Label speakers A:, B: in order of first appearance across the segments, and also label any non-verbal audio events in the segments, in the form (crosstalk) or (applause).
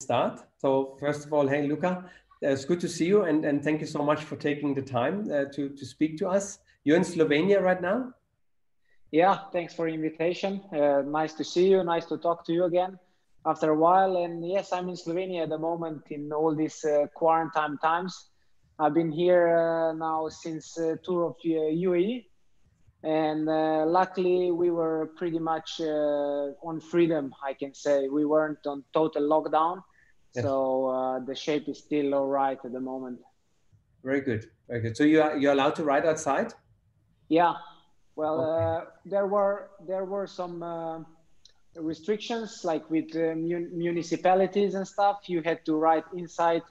A: start. So first of all, hey, Luka, uh, it's good to see you and, and thank you so much for taking the time uh, to, to speak to us. You're in Slovenia right now?
B: Yeah, thanks for invitation. Uh, nice to see you. Nice to talk to you again after a while. And yes, I'm in Slovenia at the moment in all these uh, quarantine times. I've been here uh, now since uh, tour of UAE and uh, luckily we were pretty much uh, on freedom i can say we weren't on total lockdown yes. so uh, the shape is still all right at the moment.
A: Very good very good. So you are you're allowed to ride outside?
B: Yeah. Well okay. Uh, there were there were some uh, restrictions like with uh, mun- municipalities and stuff. You had to ride inside.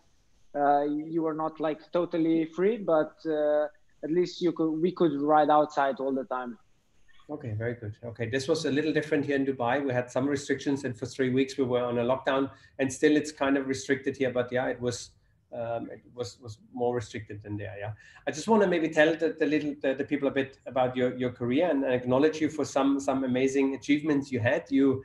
B: You were not like totally free but at least you could we could ride outside all the time
A: okay very good. Okay this was a little different here in dubai. We had some restrictions and for three weeks we were on a lockdown and still it's kind of restricted here but yeah it was um, it was was more restricted than there yeah. I just want to maybe tell the, the little the, the, people a bit about your your career and acknowledge you for some some amazing achievements you had. You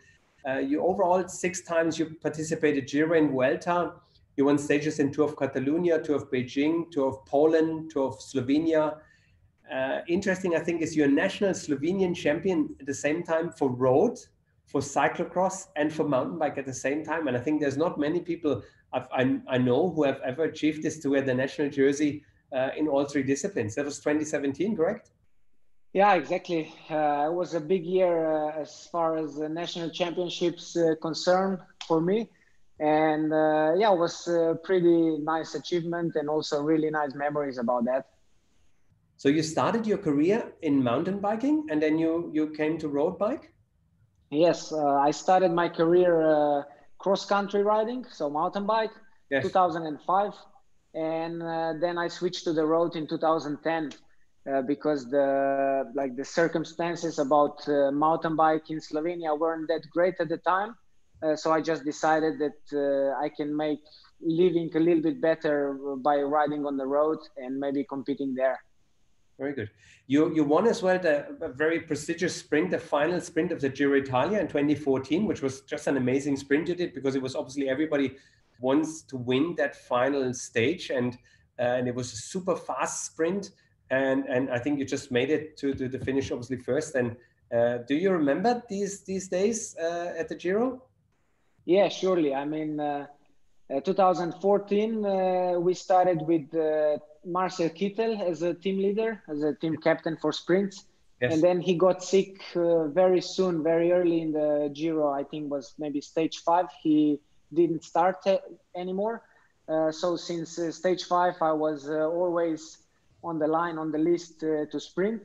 A: uh, you overall six times you participated Giro and Vuelta. You won stages in Tour of Catalonia, Tour of Beijing, Tour of Poland, Tour of Slovenia. Uh, interesting, I think, is you're national Slovenian champion at the same time for road, for cyclocross, and for mountain bike at the same time. And I think there's not many people I, I know who have ever achieved this to wear the national jersey uh, in all three disciplines. That was 2017, correct?
B: Yeah, exactly. Uh, it was a big year uh, as far as the national championships uh, concerned for me and uh, yeah, it was a pretty nice achievement and also really nice memories about that.
A: So you started your career in mountain biking, and then you you came to road bike.
B: Yes, uh, I started my career uh, cross country riding, so mountain bike, yes. 2005, and uh, then I switched to the road in 2010. Uh, because the like the circumstances about uh, mountain bike in Slovenia weren't that great at the time, uh, so I just decided that uh, I can make living a little bit better by riding on the road and maybe competing there.
A: Very good. You you won as well the very prestigious sprint, the final sprint of the Giro Italia in 2014, which was just an amazing sprint you did because it was obviously everybody wants to win that final stage and uh, and it was a super fast sprint and and I think you just made it to, to the finish obviously first. And uh, do you remember these these days uh, at the Giro?
B: Yeah, surely. I mean, uh, 2014, uh, we started with uh, Marcel Kittel as a team leader, as a team captain for sprints. Yes. And then he got sick uh, very soon, very early in the Giro. I think was maybe stage five. He didn't start anymore. Uh, so since stage five, I was always on the line, on the list to sprint.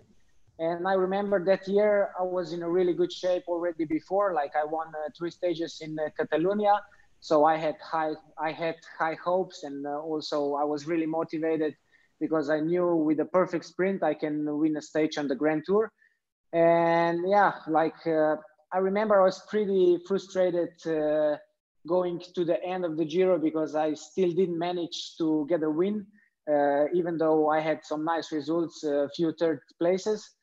B: And I remember that year I was in a really good shape already before. Like I won uh, three stages in uh, Catalonia, so I had high I had high hopes, and uh, also I was really motivated because I knew with a perfect sprint I can win a stage on the Grand Tour. And yeah, like uh, I remember I was pretty frustrated uh, going to the end of the Giro because I still didn't manage to get a win. Uh, even though I had some nice results, a few third places.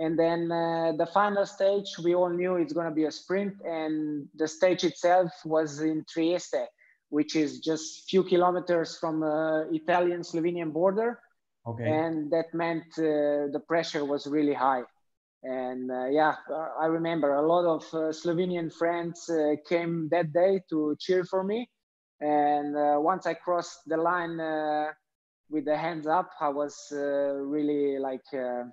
B: And then uh, the final stage, we all knew it's going to be a sprint, and the stage itself was in Trieste, which is just few kilometers from the uh, Italian-Slovenian border. Okay. And that meant uh, the pressure was really high. And uh, yeah, I remember a lot of uh, Slovenian friends uh, came that day to cheer for me. And once I crossed the line with the hands up, I was really like uh,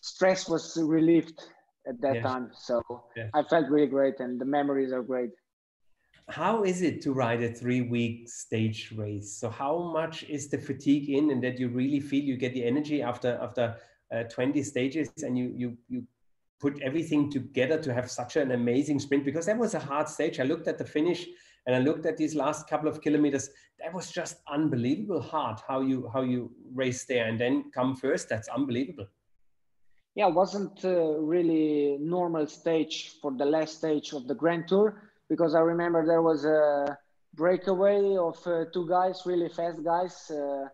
B: stress was relieved at that yes. time. So yes. I felt really great, and the memories are great.
A: How is it to ride a three-week stage race? So how much is the fatigue in, and that you really feel you get the energy after after uh, 20 stages, and you you you put everything together to have such an amazing sprint? Because that was a hard stage. I looked at the finish and I looked at these last couple of kilometers. That was just unbelievable hard how you how you race there and then come first. That's unbelievable.
B: Yeah, it wasn't uh, really normal stage for the last stage of the Grand Tour because I remember there was a breakaway of uh, two guys, really fast guys, uh,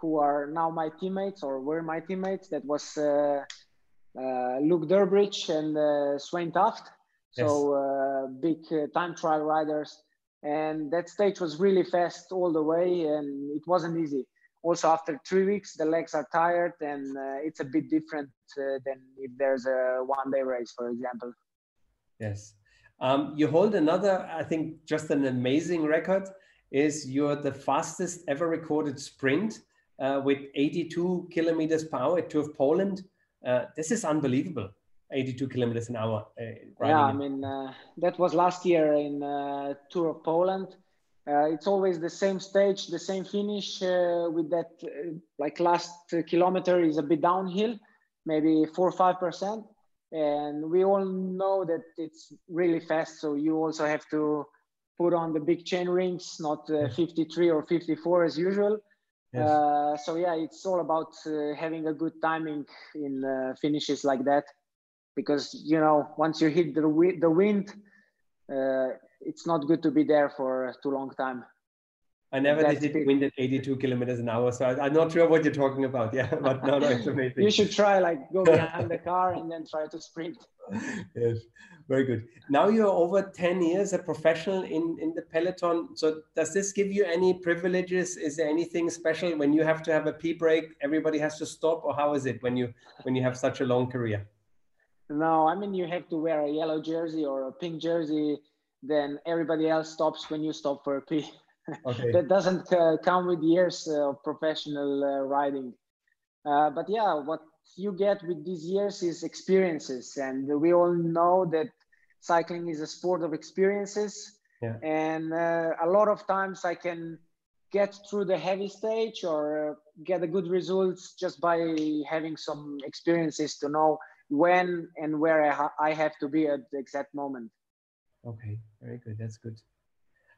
B: who are now my teammates or were my teammates. That was uh, uh, Luke Durbridge and uh, Svein Tuft. So yes. big time trial riders and that stage was really fast all the way, and it wasn't easy. Also, after three weeks, the legs are tired, and uh, it's a bit different uh, than if there's a one-day race, for example.
A: Yes, um, you hold another, I think, just an amazing record. Is you're the fastest ever recorded sprint uh, with 82 kilometers per hour at Tour of Poland. Uh, this is unbelievable. 82 kilometers an hour.
B: Uh, yeah, I mean, uh, that was last year in uh, Tour of Poland. Uh, it's always the same stage, the same finish uh, with that, uh, like last kilometer is a bit downhill, maybe four or 5%. And we all know that it's really fast. So you also have to put on the big chain rings, not 53 or 54 as usual. Yes. so yeah, it's all about having a good timing in finishes like that because you know once you hit the, the wind uh, it's not good to be there for too long time
A: I never That's did it wind at 82 kilometers an hour, so I, am not sure what you're talking about. Yeah, (laughs) but no, no, it's amazing.
B: you should try like go behind the car and then try to sprint. (laughs)
A: yes, very good. Now you're over 10 years a professional in in the peloton. So does this give you any privileges? Is there anything special when you have to have a pee break? Everybody has to stop, or how is it when you when you have such a long career?
B: No, I mean you have to wear a yellow jersey or a pink jersey. Then everybody else stops when you stop for a pee. Okay. (laughs) that doesn't uh, come with years uh, of professional uh, riding. Uh, but yeah, what you get with these years is experiences, and we all know that cycling is a sport of experiences. Yeah. And uh, a lot of times I can get through the heavy stage or get a good results just by having some experiences to know when and where I, ha I have to be at the exact moment.
A: Okay, very good. That's good.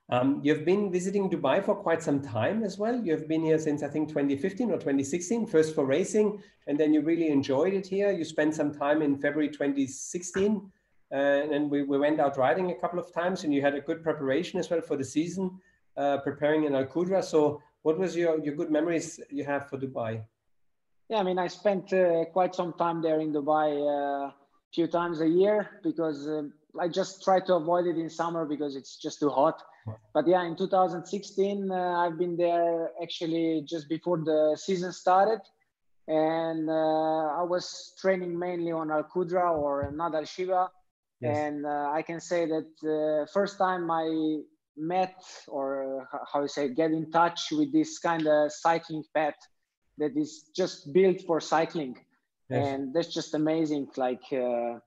A: Um, you've been visiting Dubai for quite some time as well. You've been here since I think 2015 or 2016, first for racing, and then you really enjoyed it here. You spent some time in February 2016, uh, and then we, we went out riding a couple of times, and you had a good preparation as well for the season, uh, preparing in Al Qudra. So, what was your, your good memories you have for Dubai?
B: Yeah, I mean, I spent uh, quite some time there in Dubai a uh, few times a year because uh, I just try to avoid it in summer because it's just too hot. But yeah, in 2016, uh, I've been there actually just before the season started. And uh, I was training mainly on Al Qudra or Nad Al Sheba. Yes. And uh, I can say that first time I met or how you say, get in touch with this kind of cycling path that is just built for cycling yes. and that's just amazing like uh,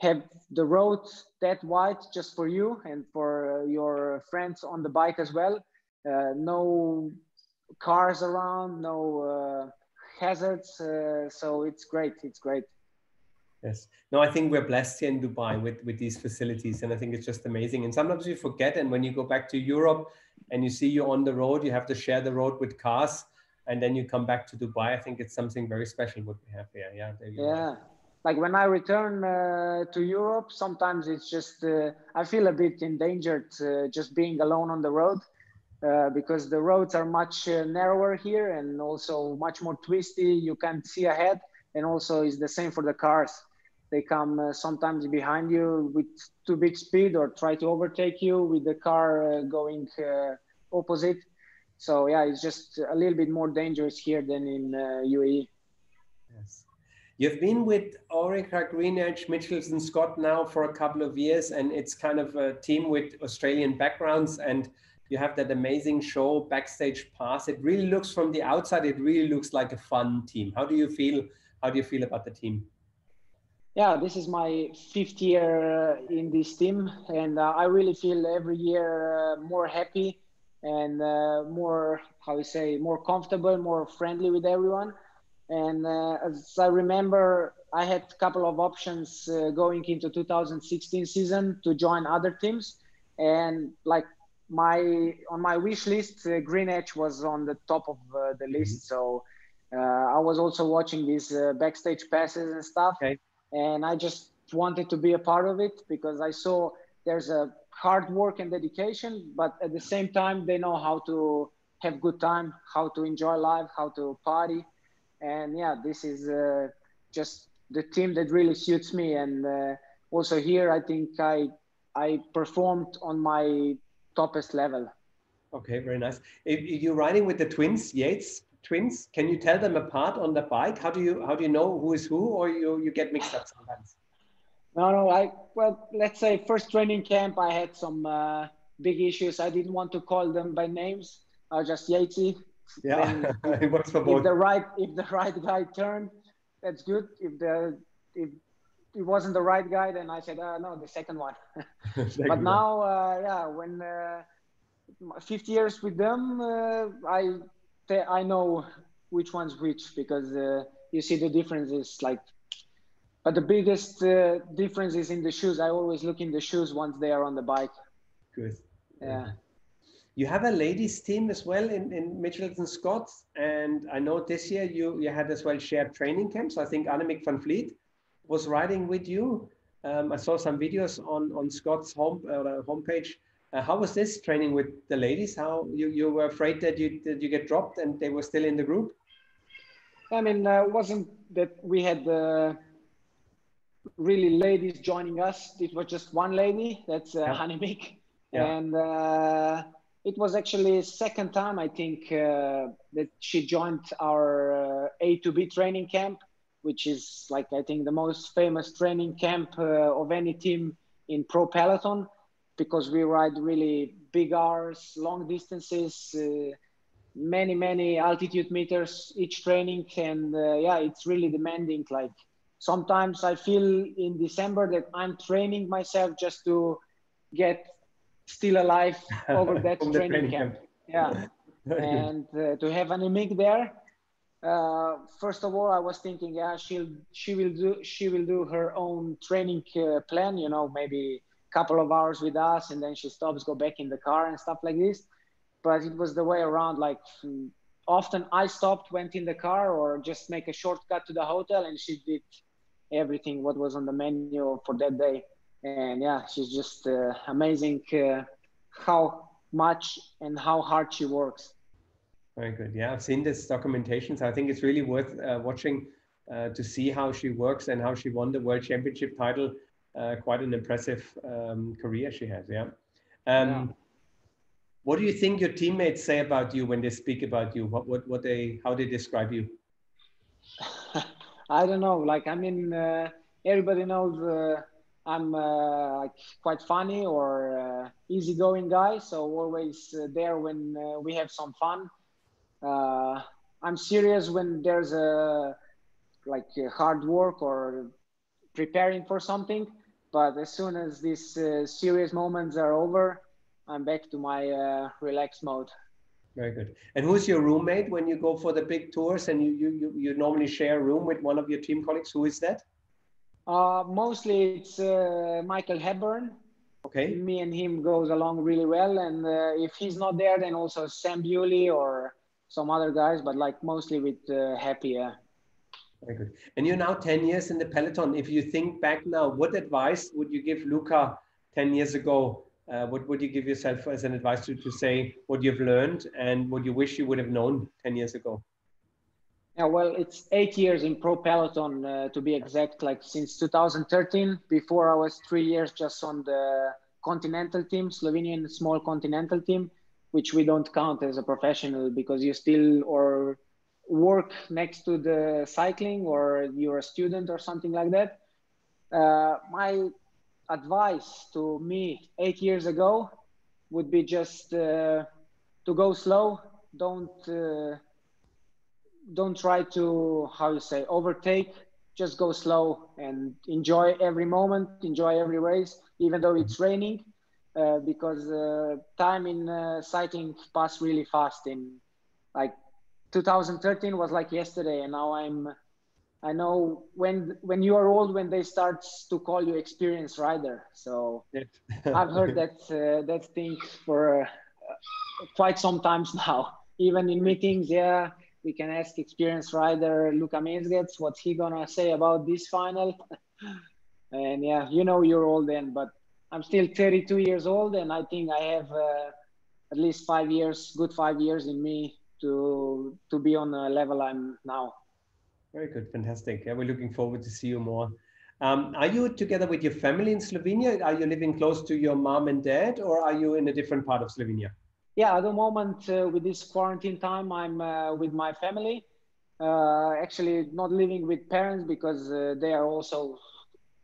B: have the road that wide just for you and for uh, your friends on the bike as well uh, no cars around no uh, hazards uh, so it's great it's great
A: Yes. No, I think we're blessed here in Dubai with, with these facilities. And I think it's just amazing. And sometimes you forget. And when you go back to Europe and you see you're on the road, you have to share the road with cars and then you come back to Dubai. I think it's something very special what we have here. Yeah.
B: yeah. Like when I return uh, to Europe, sometimes it's just uh, I feel a bit endangered uh, just being alone on the road uh, because the roads are much uh, narrower here and also much more twisty. You can't see ahead, and also it's the same for the cars. They come uh, sometimes behind you with too big speed or try to overtake you with the car going opposite so yeah, it's just a little bit more dangerous here than in uh, UAE.
A: Yes. You've been with Orica Greenedge, Mitchelton Scott now for a couple of years, and it's kind of a team with Australian backgrounds. And you have that amazing show, Backstage Pass. It really looks from the outside, it really looks like a fun team. How do you feel? How do you feel about the team?
B: Yeah, this is my fifth year uh, in this team, and uh, I really feel every year uh, more happy and uh, more how you say more comfortable more friendly with everyone and uh, as i remember i had a couple of options uh, going into 2016 season to join other teams and like my on my wish list uh, Greenedge was on the top of uh, the list mm-hmm. so uh, i was also watching these backstage passes and stuff okay. and i just wanted to be a part of it because i saw there's a hard work and dedication, but at the same time, they know how to have good time, how to enjoy life, how to party. And yeah, this is uh, just the team that really suits me. And uh, also here, I think I, I performed on my toppest level.
A: Okay, very nice. If you're riding with the twins, Yates twins, can you tell them apart on the bike? How do you how do you know who is who, or you you get mixed up sometimes?
B: No, no. I well, let's say first training camp, I had some uh, big issues. I didn't want to call them by names. I just Yatesy.
A: Yeah, (laughs) it works for both.
B: If the right if the right guy turned, that's good. If the if it wasn't the right guy, then I said, uh, no, the second one. (laughs) (laughs) but now, uh, yeah, when uh, 50 years with them, uh, I I know which one's which because uh, you see the differences. Like, but the biggest uh, difference is in the shoes. I always look in the shoes once they are on the bike.
A: Good.
B: Yeah.
A: You have a ladies team as well in, in Mitchelton Scotts. And I know this year you, you had as well shared training camps. I think Annemiek van Vleuten was riding with you. Um, I saw some videos on, on Scott's home uh, homepage. Uh, how was this training with the ladies? How you, you were afraid that you that you get dropped and they were still in the group?
B: I mean, uh, wasn't that we had uh, really ladies joining us? It was just one lady. That's uh, yeah. Annemiek. Yeah. And uh, it was actually second time I think uh, that she joined our uh, A to B training camp, which is like I think the most famous training camp uh, of any team in pro peloton, because we ride really big hours, long distances, uh, many many altitude meters each training, and uh, yeah, it's really demanding. Like sometimes I feel in December that I'm training myself just to get still alive (laughs) over that training, training, camp. camp. Yeah. and uh, to have an Annemiek there, uh, first of all, I was thinking, yeah, she'll she will do she will do her own training uh, plan. You know, maybe a couple of hours with us, and then she stops, go back in the car and stuff like this. But it was the way around. Like often, I stopped, went in the car, or just make a shortcut to the hotel, and she did everything what was on the menu for that day and yeah, she's just uh, amazing uh, how much and how hard she works.
A: Very good. Yeah, I've seen this documentation, so I think it's really worth uh, watching uh, to see how she works and how she won the world championship title. Uh, quite an impressive um, career she has. Yeah. Um, yeah. What do you think your teammates say about you when they speak about you? What what what they how they describe you? (laughs)
B: I don't know. Like I mean, uh, everybody knows I'm uh, like quite funny or uh, easygoing guy, so always uh, there when uh, we have some fun. Uh, I'm serious when there's a like hard work or preparing for something, but as soon as these uh, serious moments are over, I'm back to my relaxed mode.
A: Very good. And who's your roommate when you go for the big tours and you, you, you, you normally share a room with one of your team colleagues? Who is that?
B: Uh, mostly it's uh, Michael Hepburn.
A: Okay.
B: Me and him goes along really well, and uh, if he's not there, then also Sam Bewley or some other guys, but like mostly with uh, Happy. Yeah.
A: Very good. And you're now 10 years in the peloton. If you think back now, what advice would you give Luka 10 years ago? Uh, what would you give yourself as an advice to, to say what you've learned and what you wish you would have known 10 years ago?
B: Yeah, well, it's eight years in pro peloton uh, to be exact. Like since 2013. Before I was three years just on the continental team, Slovenian small continental team, which we don't count as a professional because you still or work next to the cycling or you're a student or something like that. Uh, my advice to me eight years ago would be just uh, to go slow. Don't uh, don't try to how you say overtake just go slow and enjoy every moment enjoy every race even though it's raining uh, because uh, time in uh, cycling passed really fast in like 2013 was like yesterday and now i'm i know when when you are old when they start to call you experienced rider so (laughs) i've heard that uh, that thing for uh, quite some times (laughs) now even in meetings yeah we can ask experienced rider Luka Mezgec what's he gonna say about this final. (laughs) and yeah, you know you're old then, but I'm still 32 years old, and I think I have uh, at least five years, good five years in me to to be on the level I'm now.
A: Very good, fantastic. Yeah, we're looking forward to see you more. Um, are you together with your family in Slovenia? Are you living close to your mom and dad, or are you in a different part of Slovenia?
B: Yeah, at the moment uh, with this quarantine time, I'm uh, with my family. Uh, actually, not living with parents because uh, they are also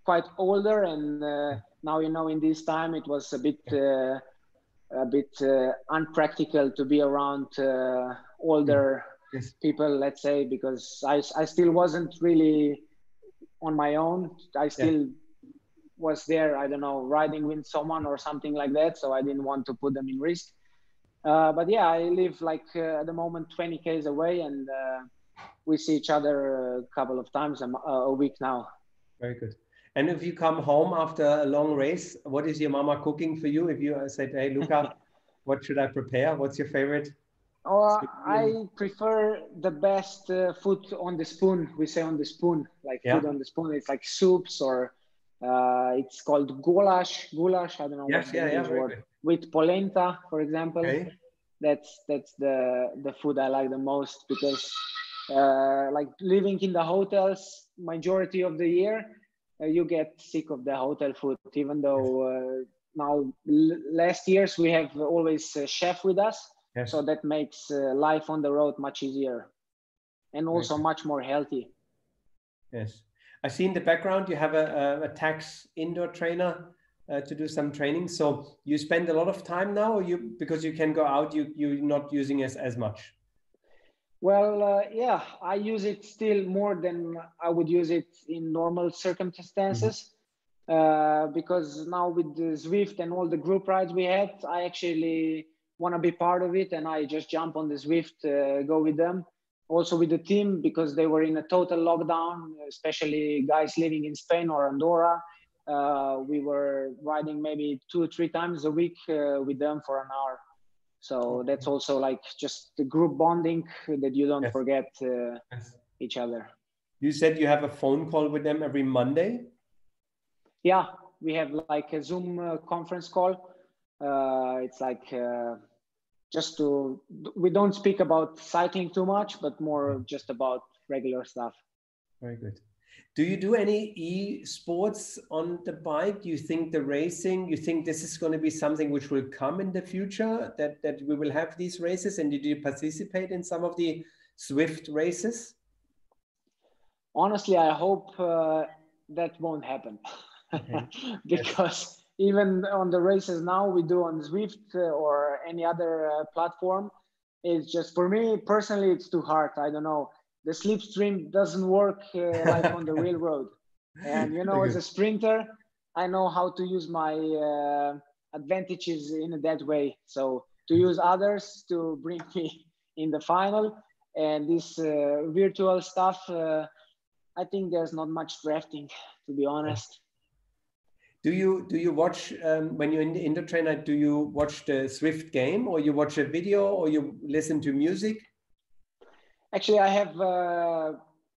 B: quite older, and uh, now you know in this time it was a bit uh, a bit unpractical to be around older yes. people, let's say, because I I still wasn't really on my own. I still yeah. was there. I don't know, riding with someone or something like that. So I didn't want to put them in risk. Uh, but yeah, I live like uh, at the moment 20 k's away, and uh, we see each other a couple of times a, a, week now.
A: Very good. And if you come home after a long race, what is your mama cooking for you? If you uh, said, "Hey, Luka, (laughs) what should I prepare? What's your favorite?"
B: Oh, I prefer the best uh, food on the spoon. We say on the spoon, like yeah. food on the spoon. It's like soups or uh, it's called goulash. Goulash. I don't know.
A: Yes, yeah, yeah, word.
B: With polenta, for example. Okay. That's that's the the food I like the most because, uh, like living in the hotels majority of the year, uh, you get sick of the hotel food. Even though uh, now last years we have always a chef with us Yes. So that makes uh, life on the road much easier and also yes. much more healthy.
A: Yes. I see in the background you have a, a, a Tacx indoor trainer uh, to do some training. So you spend a lot of time now, or you because you can go out, you you're not using it as much.
B: Well, uh, yeah, I use it still more than I would use it in normal circumstances. Mm-hmm. Uh, because now with the Zwift and all the group rides we had, I actually want to be part of it and i just jump on the Zwift uh, go with them. Also with the team because they were in a total lockdown especially guys living in spain or andorra. Uh, we were riding maybe two or three times a week uh, with them for an hour. So that's also like just the group bonding that you don't yes. forget uh, yes. each other.
A: You said you have a phone call with them every monday?
B: Yeah we have like a zoom uh, conference call. Uh, it's like just to we don't speak about cycling too much but more just about regular stuff.
A: Very good. Do you do any e-sports on the bike? You think the racing you think this is going to be something which will come in the future that that we will have these races? And did you participate in some of the Zwift races?
B: Honestly i hope uh, that won't happen. Okay. (laughs) because even on the races now we do on Zwift uh, or any other uh, platform, it's just for me personally, it's too hard. I don't know. The slipstream doesn't work uh, like on the real road. (laughs) And you know, as a sprinter, I know how to use my uh, advantages in that way. So to use others to bring me in the final and this uh, virtual stuff, uh, I think there's not much drafting, to be honest
A: do you do you watch um, when you're in the indoor trainer do you watch the Zwift game or you watch a video or you listen to music?
B: Actually i have uh,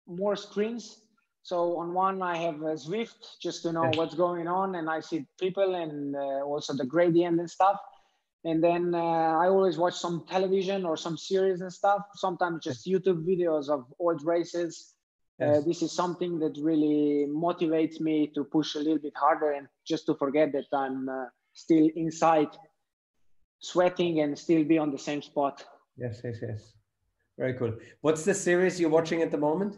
B: more screens. So on one i have a Zwift just to know what's going on and i see people and uh, also the gradient and stuff. And then uh, i always watch some television or some series and stuff sometimes just youtube videos of old races uh, this is something that really motivates me to push a little bit harder and just to forget that I'm uh, still inside sweating and still be on the same spot.
A: Yes, yes, yes. Very cool. What's the series you're watching at the moment?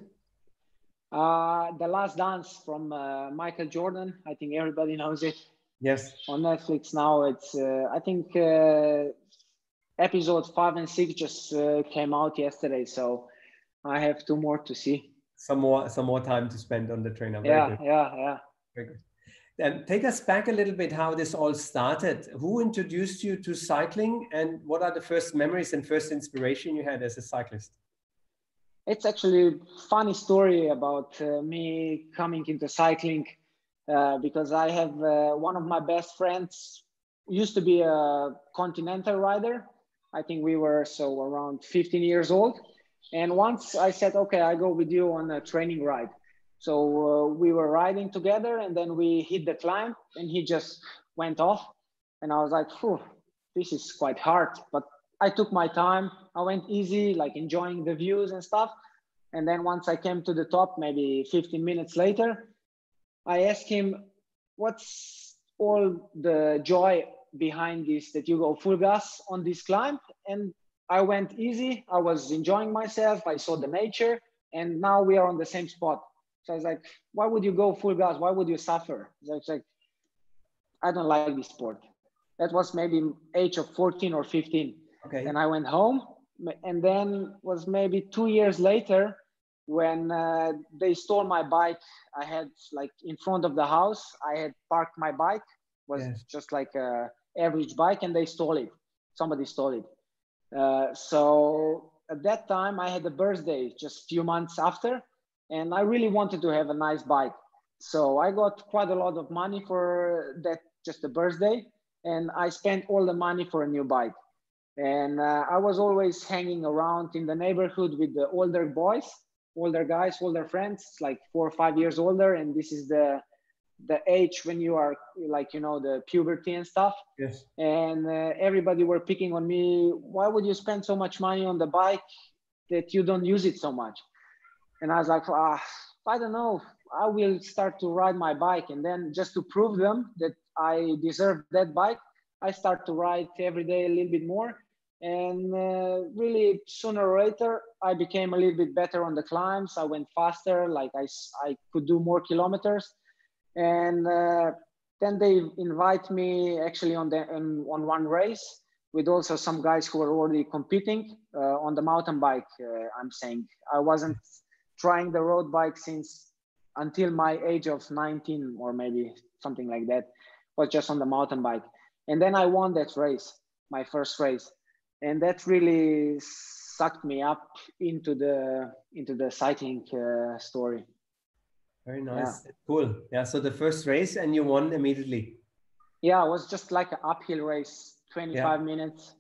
B: Uh, the Last Dance from uh, Michael Jordan. I think everybody knows it.
A: Yes.
B: On Netflix now, it's uh, I think uh, episode five and six just came out yesterday, so I have two more to see
A: some more some more time to spend on the trainer.
B: Very yeah, good. yeah, yeah.
A: Very good. And take us back a little bit how this all started. Who introduced you to cycling, and what are the first memories and first inspiration you had as a cyclist?
B: It's actually a funny story about uh, me coming into cycling uh, because I have uh, one of my best friends used to be a continental rider. I think we were so around 15 years old and once I said, okay, I go with you on a training ride. So uh, we were riding together and then we hit the climb and he just went off. And I was like, Phew, this is quite hard. But I took my time. I went easy, like enjoying the views and stuff. And then once I came to the top, maybe 15 minutes later, I asked him, "What's all the joy behind this that you go full gas on this climb?" And I went easy. I was enjoying myself. I saw the nature, and now we are on the same spot. So I was like, "Why would you go full gas? Why would you suffer?" It's like, I don't like this sport. That was maybe age of 14 or 15. Okay. And I went home, and then was maybe two years later when uh, they stole my bike i had like in front of the house i had parked my bike was yes. just like a average bike and they stole it somebody stole it uh, so at that time i had a birthday just a few months after and i really wanted to have a nice bike. So i got quite a lot of money for that just a birthday and i spent all the money for a new bike. And uh, i was always hanging around in the neighborhood with the older boys older guys, older friends, like four or five years older, and this is the the age when you are like you know the puberty and stuff.
A: Yes.
B: And uh, everybody were picking on me. Why would you spend so much money on the bike that you don't use it so much? And I was like, ah, I don't know. I will start to ride my bike, and then just to prove them that I deserve that bike, I start to ride every day a little bit more and uh, really sooner or later i became a little bit better on the climbs i went faster like i, I could do more kilometers and uh, then they invite me actually on the on, on one race with also some guys who were already competing uh, on the mountain bike uh, i'm saying. I wasn't trying the road bike since until my age of 19 or maybe something like that but just on the mountain bike. And then i won that race my first race. And that really sucked me up into the into the cycling uh, story.
A: Very nice, yeah. cool. Yeah, so the first race and you won immediately.
B: Yeah, it was just like an uphill race, 25 yeah. minutes.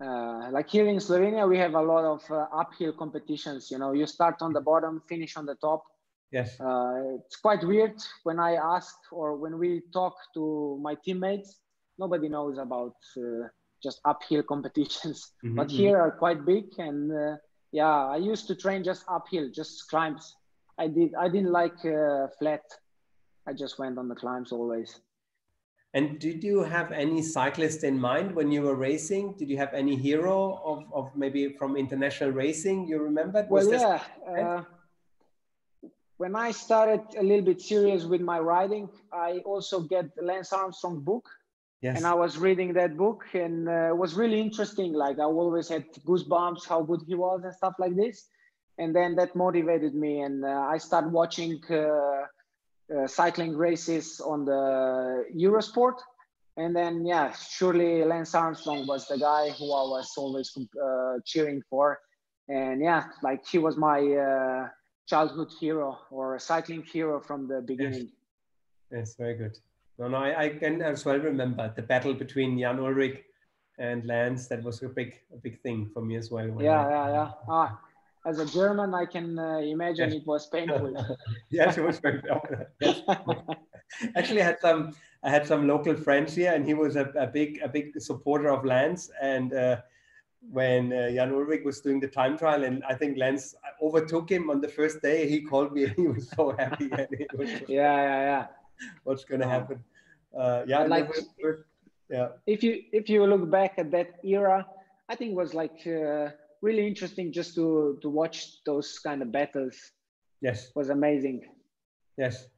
B: Uh, like here in Slovenia, we have a lot of uh, uphill competitions. You know, you start on the bottom, finish on the top.
A: Yes.
B: Uh, it's quite weird when I ask or when we talk to my teammates. Nobody knows about uh, just uphill (laughs) competitions, mm-hmm. but here are quite big. And uh, yeah, I used to train just uphill, just climbs. I did. I didn't like uh, flat. I just went on the climbs always.
A: And did you have any cyclist in mind when you were racing? Did you have any hero of, of maybe from international racing you remember?
B: Was well, yeah. Uh, when I started a little bit serious with my riding, I also get Lance Armstrong book Yes. And I was reading that book and uh, it was really interesting. Like I always had goosebumps how good he was and stuff like this. And then that motivated me. And uh, I started watching uh, uh cycling races on the Eurosport. And then, yeah, surely Lance Armstrong was the guy who I was always uh, cheering for. And yeah, like he was my uh, childhood hero or a cycling hero from the beginning.
A: Yes, yes very good. No, no, I, I, can as well remember the battle between Jan Ullrich and Lance. That was a big, a big thing for me as well.
B: Yeah, I, yeah, yeah. Ah, as a German, I can uh, imagine (laughs) yes. it was painful.
A: yes, it was painful. yes. Actually, I had some, I had some local friends here, and he was a, a big, a big supporter of Lance. And uh, when uh, Jan Ullrich was doing the time trial, and I think Lance overtook him on the first day, he called me, and he was so happy. (laughs)
B: Was, yeah, yeah, yeah.
A: What's going to happen? uh, yeah,
B: like yeah. If you if you look back at that era, I think it was like uh, really interesting just to to watch those kind of battles.
A: Yes,
B: it was amazing.
A: Yes.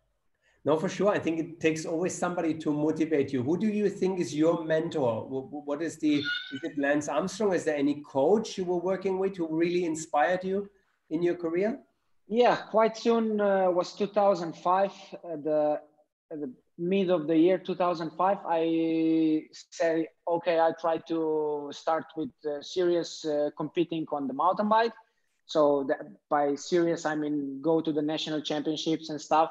A: No, for sure. I think it takes always somebody to motivate you. Who do you think is your mentor? What is the, is it Lance Armstrong? Is there any coach you were working with who really inspired you in your career?
B: Yeah, quite soon uh, was 2005. Uh, the, the mid of the year 2005 i said okay i try to start with uh, serious uh, competing on the mountain bike. So by serious i mean go to the national championships and stuff.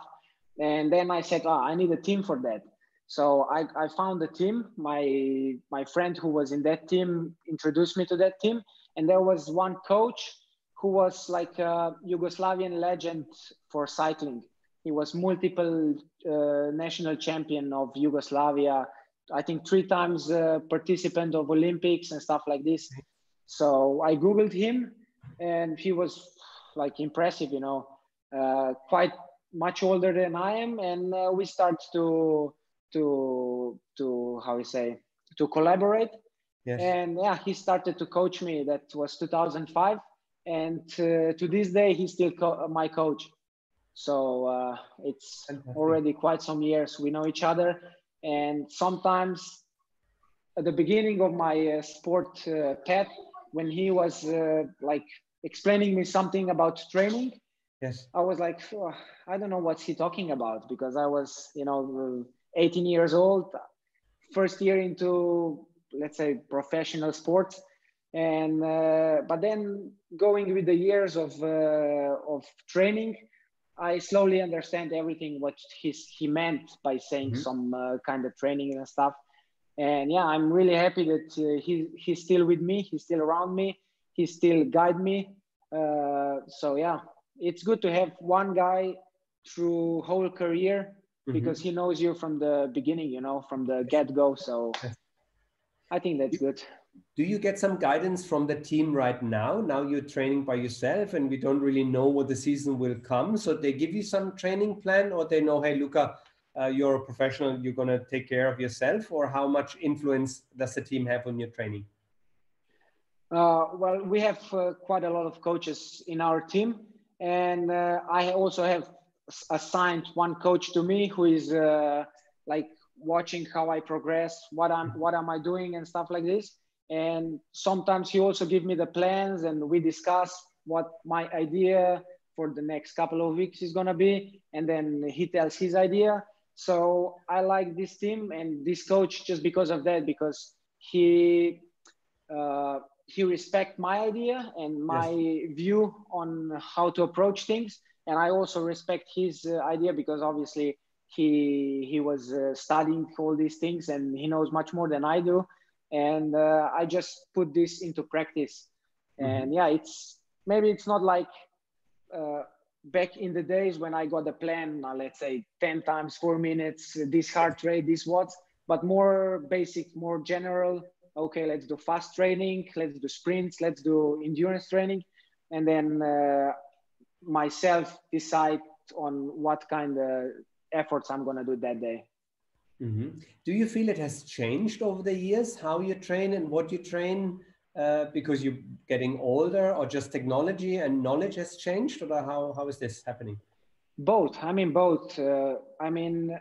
B: And then i said oh, i need a team for that. So I, I found a team. My my friend who was in that team introduced me to that team. And there was one coach who was like a yugoslavian legend for cycling he was multiple uh, national champion of Yugoslavia. I think three times uh, participant of Olympics and stuff like this. So I googled him, and he was like impressive. You know, uh, quite much older than I am, and uh, we start to to to how we say to collaborate. Yes. And yeah, he started to coach me. That was 2005, and uh, to this day, he's still co- my coach. So uh, it's already quite some years we know each other, and sometimes at the beginning of my uh, sport uh, path, when he was uh, like explaining me something about training,
A: yes,
B: I was like, oh, I don't know what's he talking about because I was, you know, 18 years old, first year into let's say professional sports. And uh, but then going with the years of uh, of training I slowly understand everything what he's, he meant by saying mm-hmm. some uh, kind of training and stuff. And yeah, I'm really happy that uh, he, he's still with me. He's still around me. He still guide me. Uh, so yeah, it's good to have one guy through whole career mm-hmm. because he knows you from the beginning, you know, from the get go. So I think that's good
A: do you get some guidance from the team right now? Now you're training by yourself and we don't really know what the season will come. So they give you some training plan or they know, hey, luka uh, you're a professional, you're going to take care of yourself? Or how much influence does the team have on your training?
B: Uh, well, we have uh, quite a lot of coaches in our team. And uh, I also have assigned one coach to me who is uh, like watching how I progress, what I'm, what am I doing and stuff like this and sometimes he also give me the plans and we discuss what my idea for the next couple of weeks is going to be. And then he tells his idea. So i like this team and this coach just because of that because he uh, he respect my idea and my yes. view on how to approach things. And i also respect his uh, idea because obviously he he was uh, studying all these things and he knows much more than i do and uh, i just put this into practice. Mm-hmm. and yeah it's maybe it's not like uh, back in the days when i got a plan uh, let's say 10 times four minutes this heart rate this watts but more basic more general. Okay let's do fast training let's do sprints let's do endurance training. And then uh, myself decide on what kind of efforts i'm going to do that day
A: Mm-hmm. Do you feel it has changed over the years how you train and what you train uh, because you're getting older, or just technology and knowledge has changed, or how, how is this happening?
B: Both. I mean, both. Uh, I mean,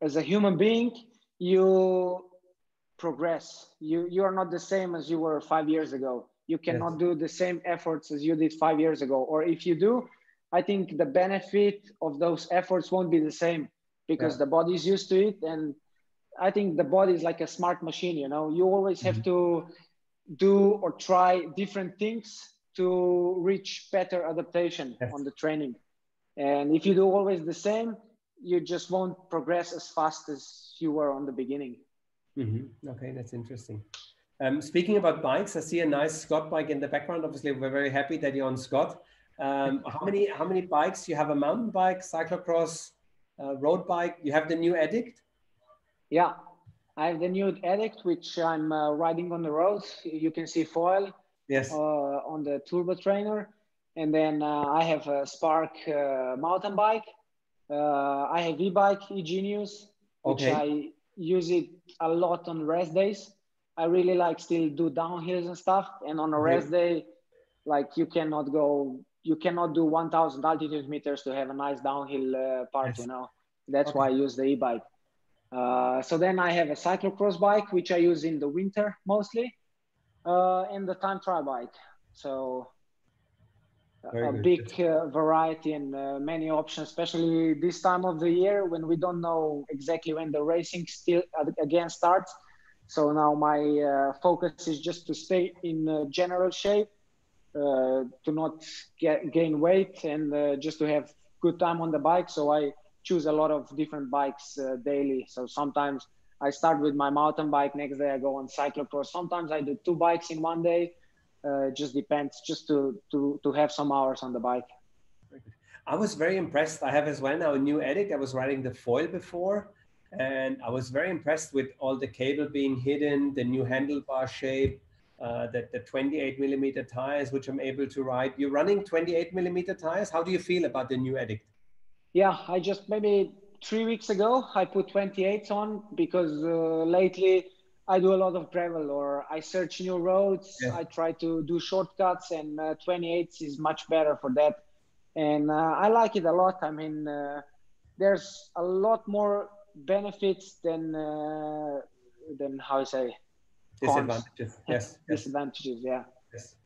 B: as a human being, you progress. You you are not the same as you were five years ago. You cannot yes. do the same efforts as you did five years ago, or if you do, I think the benefit of those efforts won't be the same because yeah. the body is used to it and i think the body is like a smart machine you know you always have mm-hmm. to do or try different things to reach better adaptation yes. on the training and if you do always the same you just won't progress as fast as you were on the beginning
A: mm-hmm. okay that's interesting um, speaking about bikes i see a nice scott bike in the background obviously we're very happy that you're on scott um, (laughs) how many how many bikes you have a mountain bike cyclocross uh, road bike. You have the new Addict.
B: Yeah, I have the new Addict, which I'm uh, riding on the road. You can see foil.
A: Yes.
B: Uh, on the turbo trainer, and then uh, I have a Spark uh, mountain bike. Uh, I have e-bike, e-Genius, which okay. I use it a lot on rest days. I really like still do downhills and stuff. And on a rest day, like you cannot go you cannot do 1000 altitude meters to have a nice downhill uh, part yes. you know that's okay. why i use the e-bike uh, so then i have a cyclocross bike which i use in the winter mostly uh, and the time trial bike so Very a good. big uh, variety and uh, many options especially this time of the year when we don't know exactly when the racing still again starts so now my uh, focus is just to stay in general shape uh, to not get, gain weight and uh, just to have good time on the bike. So I choose a lot of different bikes uh, daily. So sometimes I start with my mountain bike. Next day I go on cyclocross. Sometimes I do two bikes in one day. Uh, just depends. Just to to to have some hours on the bike.
A: I was very impressed. I have as well now a new Addict. I was riding the foil before, and I was very impressed with all the cable being hidden, the new handlebar shape, uh, that the 28 millimeter tires, which I'm able to ride. You're running 28 millimeter tires. How do you feel about the new Addict?
B: Yeah, I just maybe three weeks ago I put 28s on because uh, lately I do a lot of gravel or I search new roads. Yeah. I try to do shortcuts, and uh, 28s is much better for that. And uh, I like it a lot. I mean, uh, there's a lot more benefits than uh, than how I say
A: disadvantages. Yes,
B: disadvantages.
A: Yeah. Yes.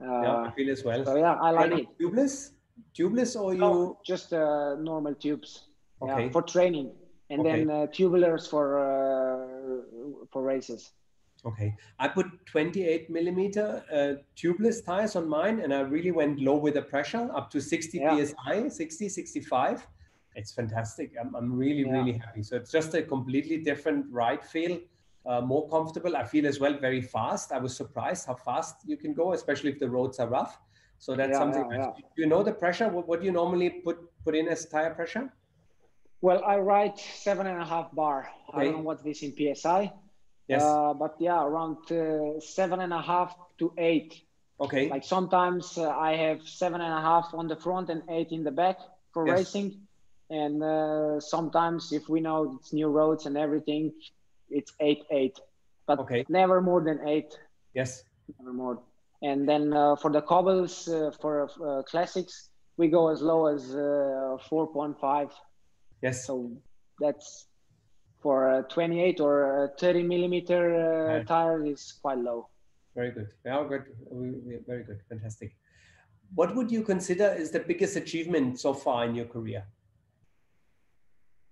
A: Uh, yeah, I feel as well.
B: So yeah, I like it.
A: Tubeless, tubeless, or you
B: no, just uh, normal tubes. Okay. Yeah, for training, and okay. then uh, tubulars for uh, for races.
A: Okay, I put 28 millimeter uh, tubeless tires on mine, and I really went low with the pressure, up to 60 yeah. psi, 60, 65. It's fantastic. I'm, I'm really, yeah. really happy. So it's just a completely different ride feel uh, more comfortable. I feel as well very fast. I was surprised how fast you can go, especially if the roads are rough. So that's yeah, something. Yeah, yeah. You know the pressure. What, what, do you normally put put in as tire pressure?
B: Well, I write seven and a half bar. Okay. I don't know what this in psi. Yes. Uh, but yeah, around uh, seven and a half to eight.
A: Okay.
B: Like sometimes uh, I have seven and a half on the front and eight in the back for yes. racing, and uh, sometimes if we know it's new roads and everything, it's eight eight, but okay. never more than eight.
A: Yes.
B: Never more. And then uh, for the cobbles uh, for uh, classics, we go as low as uh, four point five.
A: Yes.
B: So that's for a 28 or a 30 millimeter uh, right. tire is quite low.
A: Very good. Very good. Very good. Fantastic. What would you consider is the biggest achievement so far in your career?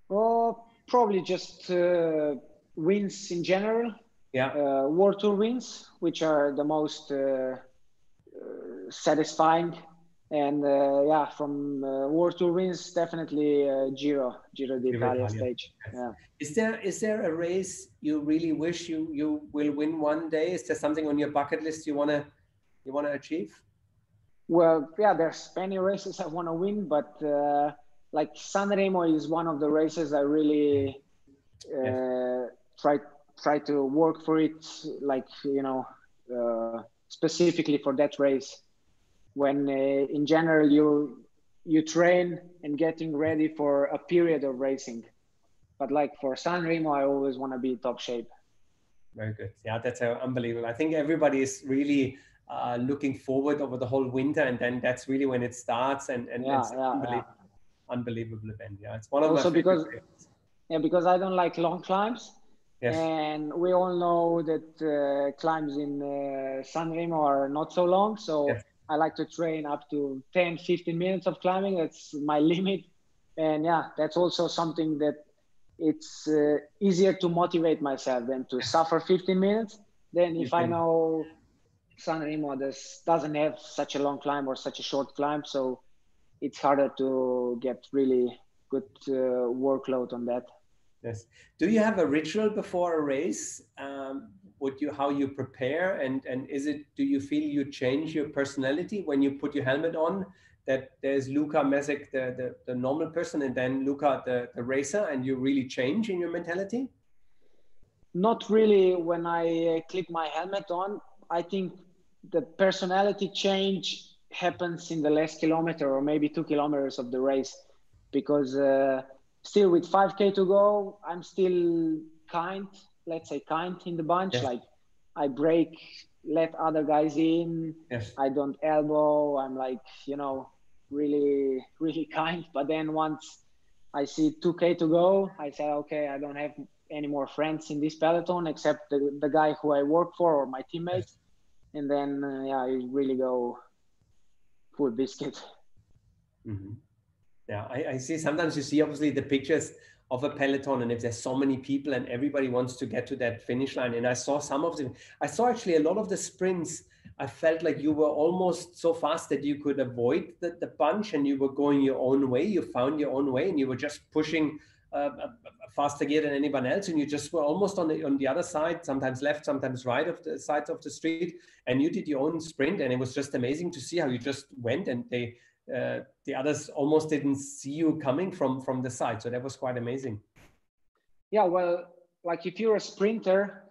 B: Well, probably just uh, wins in general.
A: Yeah.
B: Uh, World Tour wins, which are the most uh, uh satisfying. And uh, yeah, from uh, World Tour wins, definitely Giro, Giro d'Italia stage. Yes. Yeah.
A: Is there is there a race you really wish you you will win one day? Is there something on your bucket list you wanna you wanna achieve?
B: Well, yeah, there's many races I want to win, but uh, like Sanremo is one of the races I really uh, yes try try to work for it like you know uh, specifically for that race. When uh, in general you you train and getting ready for a period of racing. But like for san remo i always want to be top shape.
A: Very good. Yeah that's uh, unbelievable. I think everybody is really uh, looking forward over the whole winter and then that's really when it starts and, and
B: yeah,
A: it's
B: yeah,
A: unbelievable,
B: yeah.
A: unbelievable event. Yeah it's one of
B: also because yeah because i don't like long climbs Yes. And we all know that uh, climbs in uh, San Remo are not so long. So yes. I like to train up to 10, 15 minutes of climbing. That's my (laughs) limit. And yeah, that's also something that it's uh, easier to motivate myself than to suffer 15 minutes. Then if I know San Remo does, doesn't have such a long climb or such a short climb, so it's harder to get really good uh, workload on that.
A: Yes. Do you have a ritual before a race? Um, would you how you prepare and and is it do you feel you change your personality when you put your helmet on? That there's Luka Mezgec, the, the, the normal person, and then Luka, the, the racer, and you really change in your mentality?
B: Not really. When I uh, clip my helmet on, I think the personality change happens in the last kilometer or maybe two kilometers of the race because. Uh, still with 5k to go i'm still kind let's say kind in the bunch yes. like i break let other guys in
A: yes.
B: i don't elbow i'm like you know really really (laughs) kind but then once i see 2k to go i say okay i don't have any more friends in this peloton except the, the guy who i work for or my teammates yes. and then uh, yeah i really go full biscuit
A: mm-hmm. Yeah, I, I see. Sometimes you see obviously the pictures of a peloton and if there's so many people and everybody wants to get to that finish line and i saw some of them i saw actually a lot of the sprints i felt like you were almost so fast that you could avoid the, the bunch and you were going your own way you found your own way and you were just pushing uh, a faster gear than anyone else and you just were almost on the on the other side sometimes left sometimes right of the sides of the street and you did your own sprint and it was just amazing to see how you just went and they uh, the others almost didn't see you coming from from the side. So that was quite amazing.
B: Yeah, well, like if you're a sprinter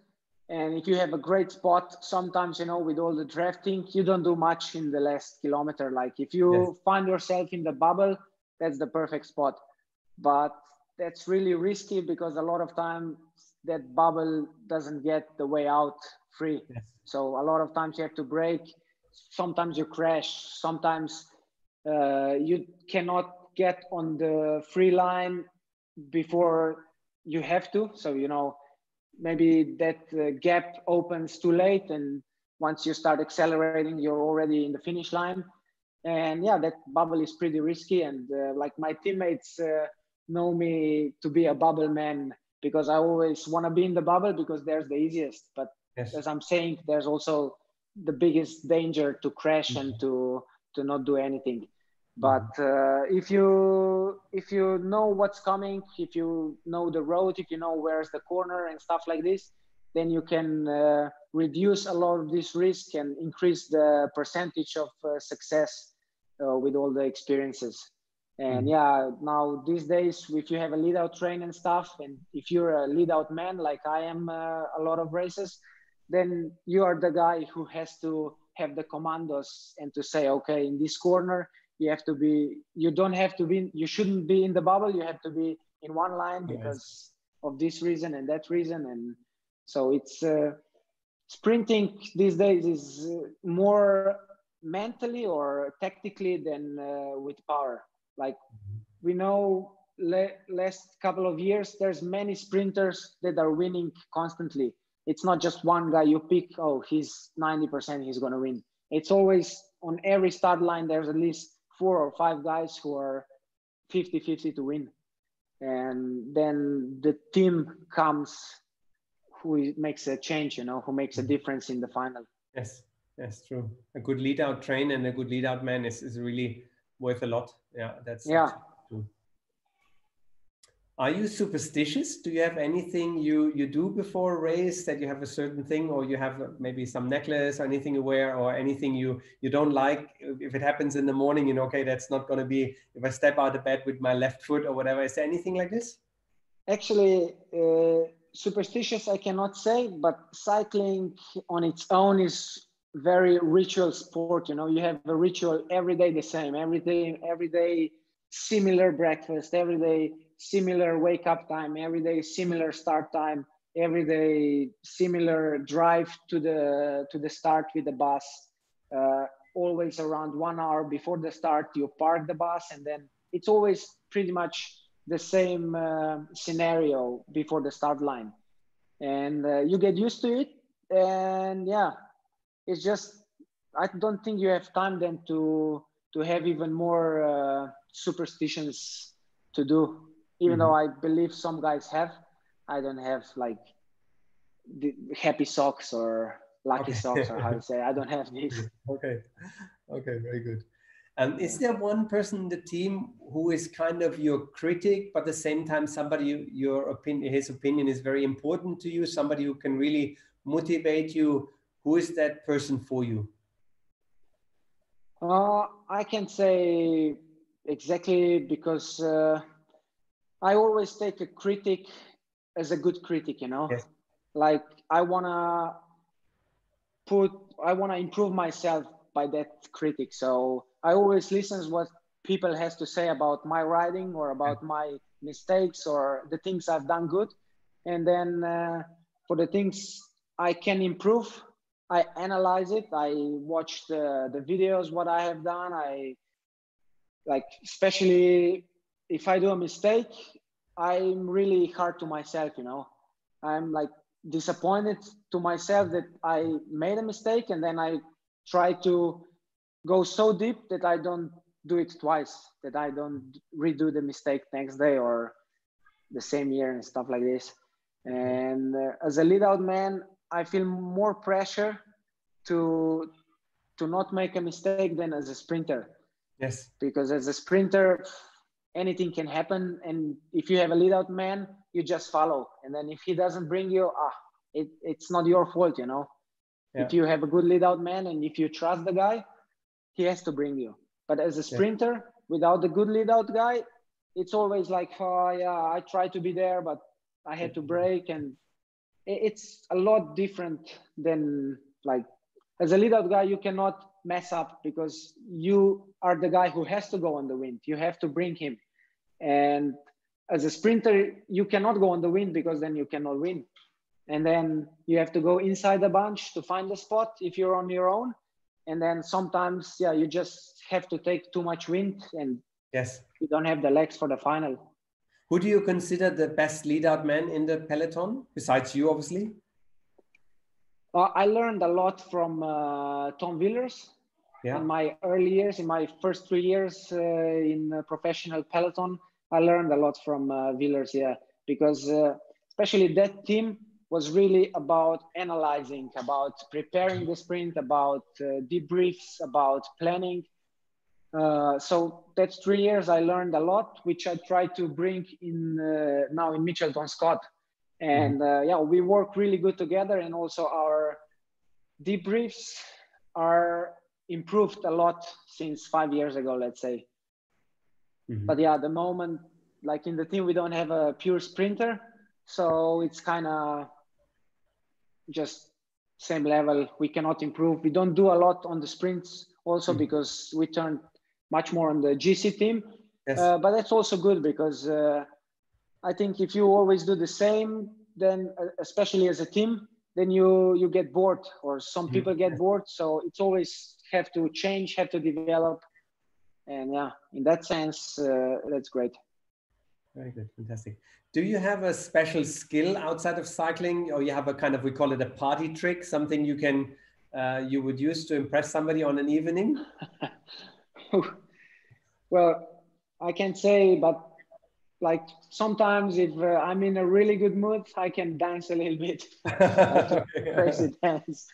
B: and if you have a great spot, sometimes you know with all the drafting, you don't do much in the last kilometer. Like if you yes. find yourself in the bubble, that's the perfect spot. but that's really risky because a lot of time that bubble doesn't get the way out free. Yes. So a lot of times you have to break. Sometimes you crash. Sometimes uh, you cannot get on the free line before you have to. So you know maybe that uh, gap opens too late, and once you start accelerating, you're already in the finish line. And yeah, that bubble is pretty risky. And uh, like my teammates uh, know me to be a bubble man because I always want to be in the bubble because there's the easiest. But yes. as I'm saying, there's also the biggest danger to crash mm-hmm. and to to not do anything. But mm-hmm. uh, if you if you know what's coming, if you know the road, if you know where's the corner and stuff like this, then you can uh, reduce a lot of this risk and increase the percentage of uh, success uh, with all the experiences. And mm. yeah, now these days, if you have a lead out train and stuff, and if you're a lead out man like I am uh, a lot of races, then you are the guy who has to have the commandos and to say, okay, in this corner, you have to be, you don't have to be, you shouldn't be in the bubble, you have to be in one line yes. because of this reason and that reason. And so it's, uh, sprinting these days is uh, more mentally or tactically than uh, with power like we know le- last couple of years there's many sprinters that are winning constantly it's not just one guy you pick oh he's 90% he's going to win it's always on every start line there's at least four or five guys who are 50-50 to win and then the team comes who makes a change, you know, who makes a mm-hmm. difference in the final.
A: Yes, that's true. A good lead out train and a good lead out man is, is really worth a lot. Yeah, that's
B: yeah.
A: True. Are you superstitious? Do you have anything you you do before a race that you have a certain thing, or you have maybe some necklace or anything you wear, or anything you you don't like? If it happens in the morning, you know, okay, that's not going to be. If I step out of bed with my left foot or whatever, is there anything like this?
B: Actually, uh, superstitious i cannot say but cycling on its own is very ritual sport you know you have a ritual every day the same every day every day similar breakfast every day similar wake up time every day similar start time every day similar drive to the to the start with the bus. Uh, always around one hour before the start you park the bus and then it's always pretty much the same uh, scenario before the start line. And uh, you get used to it and yeah it's just i don't think you have time then to to have even more uh, superstitions to do even mm-hmm. though i believe some guys have i don't have like the happy socks or lucky okay. socks or how to (laughs) say i don't have these
A: okay okay very good um, is there one person in the team who is kind of your critic, but at the same time somebody your opinion, his opinion is very important to you? Somebody who can really motivate you. Who is that person for you?
B: Uh, I can say exactly because uh, I always take a critic as a good critic. You know, yes. like I wanna put, I wanna improve myself by that critic. So I always listen what people has to say about my writing or about my mistakes or the things I've done good, and then uh, for the things I can improve, I analyze it. I watch the the videos what I have done. I like especially if I do a mistake, I'm really hard to myself. You know, I'm like disappointed to myself that I made a mistake, and then I try to go so deep that I don't do it twice, that I don't redo the mistake next day or the same year and stuff like this. And uh, as a lead out man, I feel more pressure to to not make a mistake than as a sprinter.
A: Yes.
B: Because as a sprinter, anything can happen, and if you have a lead out man, you just follow. And then if he doesn't bring you, ah, it, it's not your fault, you know. Yeah. If you have a good lead out man and if you trust the guy, he has to bring you. But as a sprinter, yeah. without the good lead out guy, it's always like, oh yeah, I try to be there, but I had to break, and it's a lot different than like as a lead out guy, you cannot mess up because you are the guy who has to go on the wind. You have to bring him, and as a sprinter, you cannot go on the wind because then you cannot win. And then you have to go inside the bunch to find the spot if you're on your own. And then sometimes, yeah, you just have to take too much wind and
A: yes,
B: you don't have the legs for the final.
A: Who do you consider the best lead out man in the peloton besides you, obviously?
B: Uh, I learned a lot from uh, Tom Veelers. Yeah. In my early years, in my first three years uh, in professional peloton, I learned a lot from uh, Wielersz, yeah, because uh, especially that team was really about analyzing, about preparing the sprint, about uh, debriefs, about planning. Uh, so that's three years I learned a lot, which I try to bring in uh, now in Mitchelton Scott. And uh, yeah, we work really good together, and also our debriefs are improved a lot since five years ago, let's say. Mm-hmm. But yeah, the moment like in the team we don't have a pure sprinter, so it's kind of just same level. We cannot improve. We don't do a lot on the sprints also mm-hmm. because we turn much more on the GC team. Yes. Uh, but that's also good because uh, I think if you always do the same, then uh, especially as a team, then you you get bored or some mm-hmm. people get bored. So it's always have to change, have to develop, and yeah, in that sense, uh, that's great.
A: Very good, fantastic. Do you have a special skill outside of cycling, or you have a kind of we call it a party trick, something you can uh, you would use to impress somebody on an evening? (laughs)
B: well, I can say, but like sometimes if uh, I'm in a really good mood, I can dance a little bit. (laughs) crazy dance.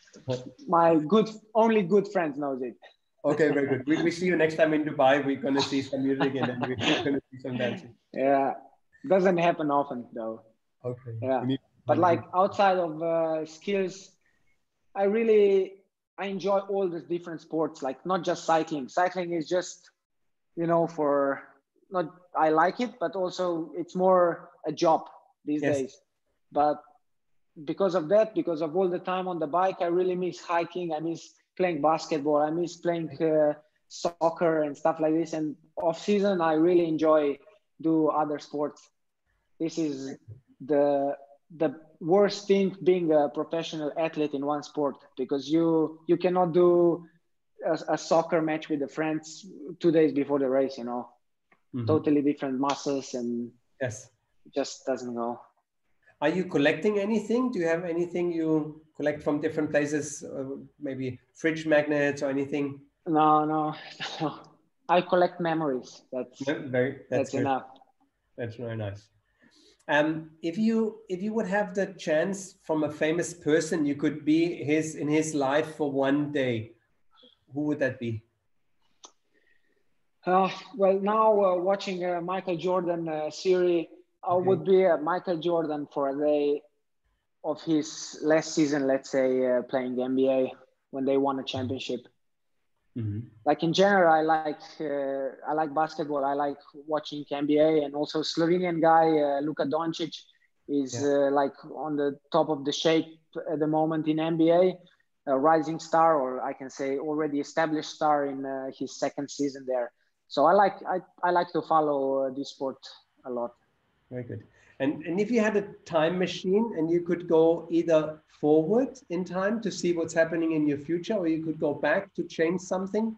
B: My good, only good friends knows it.
A: okay, very good. We, we see you next time in Dubai. We're gonna see some music and then we're gonna see some dancing.
B: Yeah, doesn't happen often though.
A: Okay.
B: Yeah, but like outside of uh, skills, I really I enjoy all the different sports. Like not just cycling. Cycling is just you know for not I like it, but also it's more a job these yes. days. But because of that, because of all the time on the bike, I really miss hiking. I miss playing basketball. I miss playing uh, soccer and stuff like this. And off season, I really enjoy do other sports. This is the the worst thing being a professional athlete in one sport because you you cannot do a, a soccer match with the friends two days before the race. You know, mm-hmm. totally different muscles and
A: yes,
B: just doesn't go.
A: Are you collecting anything? Do you have anything you collect from different places? Uh, maybe fridge magnets or anything?
B: No, no, no. (laughs) I collect memories. That's very. That's, that's enough.
A: That's very nice. Um, if you if you would have the chance from a famous person, you could be his in his life for one day. Who would that be?
B: Uh, well, now uh, watching uh, Michael Jordan uh, series, I okay. would be uh, Michael Jordan for a day of his last season, let's say, uh, playing the NBA when they won a championship. Mm-hmm. Like in general, I like uh, I like basketball. I like watching NBA, and also Slovenian guy uh, Luka Doncic is yeah. uh, like on the top of the shape at the moment in NBA, a rising star, or I can say already established star in uh, his second season there. So I like I, I like to follow uh, this sport a lot.
A: Very good. And, and if you had a time machine and you could go either forward in time to see what's happening in your future, or you could go back to change something,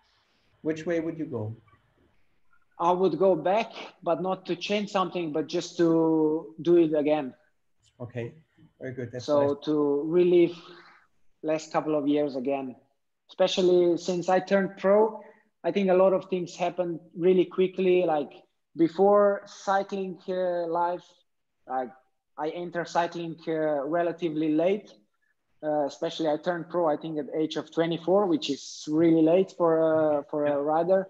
A: which way would you go?
B: I would go back, but not to change something, but just to do it again.
A: Okay, very good.
B: That's so nice. to relive last couple of years again, especially since I turned pro. I think a lot of things happened really quickly. Like before cycling uh, life, I, I entered cycling uh, relatively late. Uh, especially I turned pro, I think at age of 24, which is really late for a, for a rider.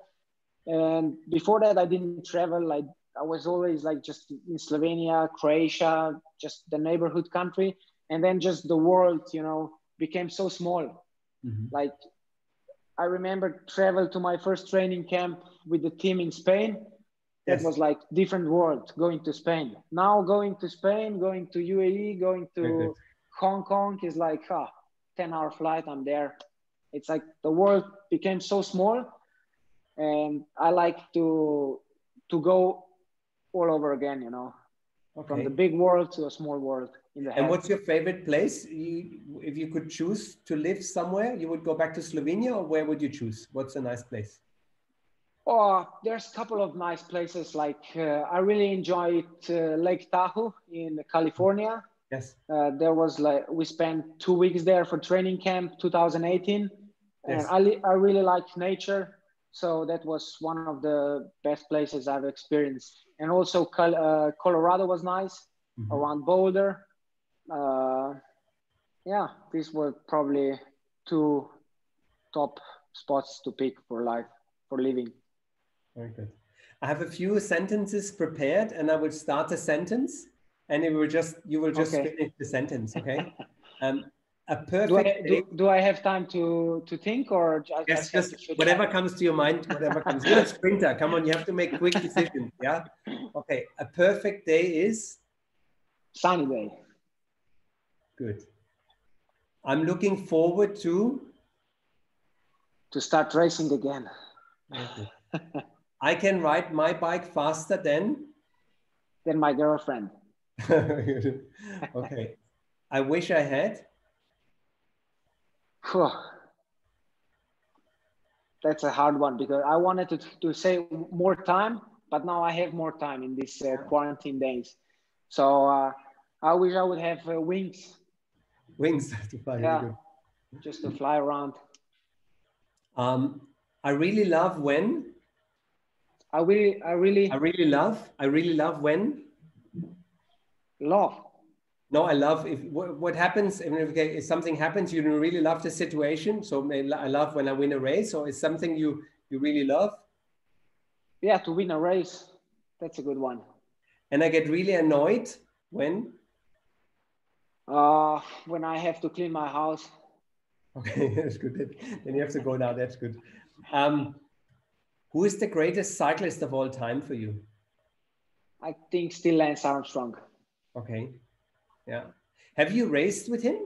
B: And before that, I didn't travel. I, I was always like just in Slovenia, Croatia, just the neighborhood country. And then just the world, you know, became so small. Mm-hmm. Like I remember travel to my first training camp with the team in Spain yes. was like different world going to Spain. Now going to Spain, going to UAE, going to Hong Kong is like ah, 10 hour flight, I'm there. It's like the world became so small and I like to to go all over again, you know, okay. from the big world to a small world.
A: And what's your favorite place? You, if you could choose to live somewhere, you would go back to Slovenia, or where would you choose? What's a nice place?
B: Oh, there's a couple of nice places. Like uh, I really enjoyed uh, Lake Tahoe in California.
A: Yes.
B: Uh, there was like we spent two weeks there for training camp 2018, yes. and I I really like nature. So that was one of the best places I've experienced. And also uh, Colorado was nice mm-hmm. around Boulder. Uh, yeah, these were probably two top spots to pick for life, for living.
A: Very good. I have a few sentences prepared and I will start a sentence and it will just, you will just okay. finish the sentence, okay? (laughs) um, a perfect
B: do I, do, do I, have time to to think or
A: just, yes just whatever comes to your mind whatever comes you're a (laughs) sprinter come on you have to make quick decisions yeah (laughs) okay a perfect day is
B: sunny day
A: good. I'm looking forward to
B: to start racing again.
A: I can ride my bike faster than (laughs)
B: than my girlfriend. (laughs)
A: Okay. I wish i had.
B: That's a hard one because I wanted to, to say more time, but now I have more time in these uh, quarantine days. So uh, I wish I would have uh, wings.
A: Wings (laughs) to fly. Yeah,
B: just to fly around.
A: Um, I really love when.
B: I really, I really.
A: I really love. I really love when.
B: Love
A: no, I love if what, what happens if, if something happens, you really love the situation. So I love when I win a race. So it's something you you really love.
B: Yeah, to win a race, that's a good one.
A: And I get really annoyed when.
B: Uh, when I have to clean my house.
A: Okay, (laughs) that's good. Then you have to go now. That's good. Um, who is the greatest cyclist of all time for you?
B: I think still Lance Armstrong.
A: Okay. Yeah. Have you raced with him?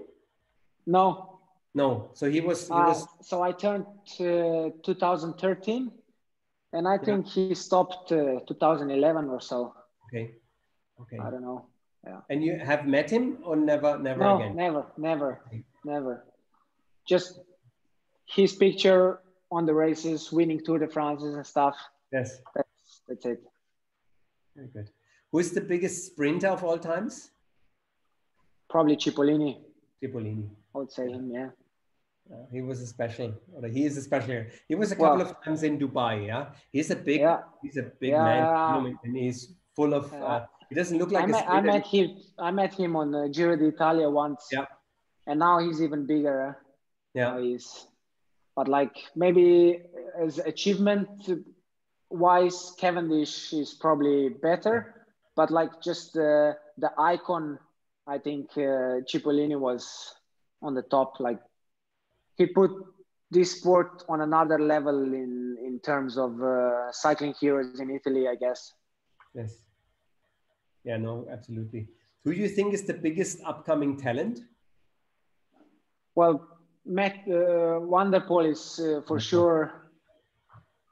B: No.
A: No. So he was. He
B: uh. So I turned uh, 2013, and I think yeah. he stopped uh, 2011 or so.
A: Okay. Okay.
B: I don't know. Yeah.
A: And you have met him or never, never
B: no,
A: again?
B: never, never, never. Just his picture on the races, winning Tour de France and stuff.
A: Yes.
B: That's that's it.
A: Very good. Who is the biggest sprinter of all times?
B: Probably Cipollini.
A: Cipollini.
B: I would say him, yeah.
A: Uh, he was a special, or he is a special. He was a couple well, of times in Dubai. Yeah, he's a big, yeah. he's a big yeah. man, and he's full of. Uh, he doesn't look like. I
B: met, I met him. I met him on uh, Giro d'Italia once.
A: Yeah.
B: And now he's even bigger.
A: Yeah.
B: Now he's, but like maybe as achievement wise, Cavendish is probably better. But like just the the icon I think uh, Cipollini was on the top. Like he put this sport on another level in in terms of uh, cycling heroes in Italy, I guess.
A: Yes. Yeah. No. Absolutely. Who do you think is the biggest upcoming talent?
B: Well, Matt uh, is uh, for okay. sure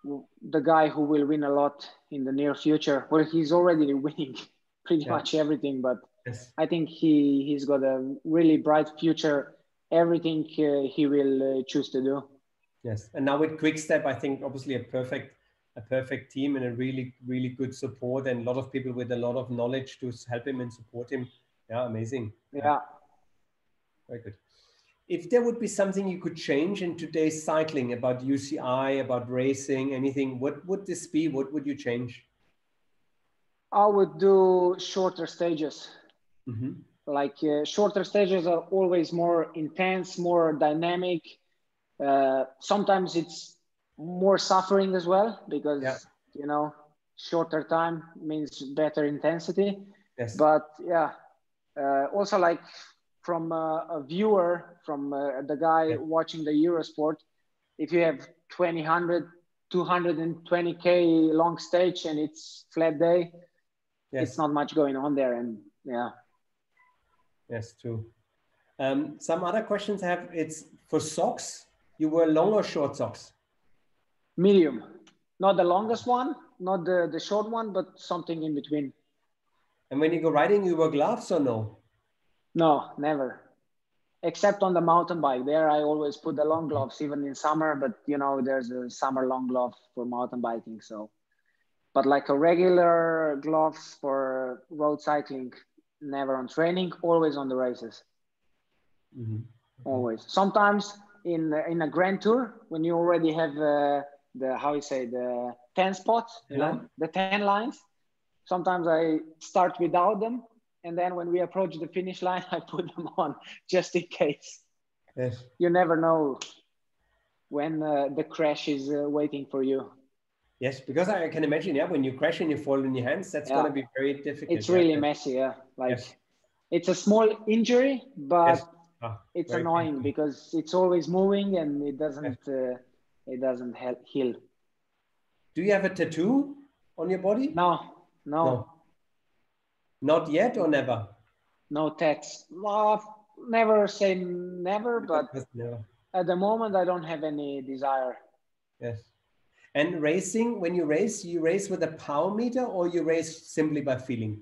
B: the guy who will win a lot in the near future. Well, he's already (laughs) winning pretty yeah. much everything, but Yes. I think he he's got a really bright future. Everything uh, he will uh, choose to do.
A: Yes, and now with Quickstep, I think obviously a perfect a perfect team and a really really good support and a lot of people with a lot of knowledge to help him and support him. Yeah, amazing.
B: Yeah.
A: Very good. If there would be something you could change in today's cycling about UCI, about racing, anything, what would this be? What would you change?
B: I would do shorter stages.
A: Mm-hmm.
B: Like uh, shorter stages are always more intense, more dynamic. Uh, sometimes it's more suffering as well because yeah. you know shorter time means better intensity.
A: Yes.
B: But yeah, uh, also like from a, a viewer, from uh, the guy yeah. watching the Eurosport, if you have 20, 220k long stage and it's flat day, yes. it's not much going on there, and yeah.
A: Yes, true. Um, some other questions have it's for socks. You wear long or short socks?
B: Medium, not the longest one, not the, the short one, but something in between.
A: And when you go riding, you wear gloves or no?
B: No, never. Except on the mountain bike. There, I always put the long gloves, even in summer. But you know, there's a summer long glove for mountain biking. So, but like a regular gloves for road cycling, never on training. Always on the races. Mm-hmm. Always. Sometimes in in a grand tour when you already have uh, the how you say the 10 spots you know the 10 lines sometimes i start without them and then when we approach the finish line (laughs) i put them on just in case yes. you never know when uh, the crash is uh, waiting for you
A: yes because i can imagine yeah when you crash and you fall in your hands that's yeah. going to be very difficult
B: it's really yeah. messy yeah like yes. it's a small injury but yes. oh, it's annoying because it's always moving and it doesn't uh, it doesn't help heal
A: do you have a tattoo on your body
B: no no, no.
A: Not yet or never?
B: No tats. Well, never say never, but never. at the moment I don't have any desire.
A: Yes. And racing, when you race, you race with a power meter or you race simply by feeling?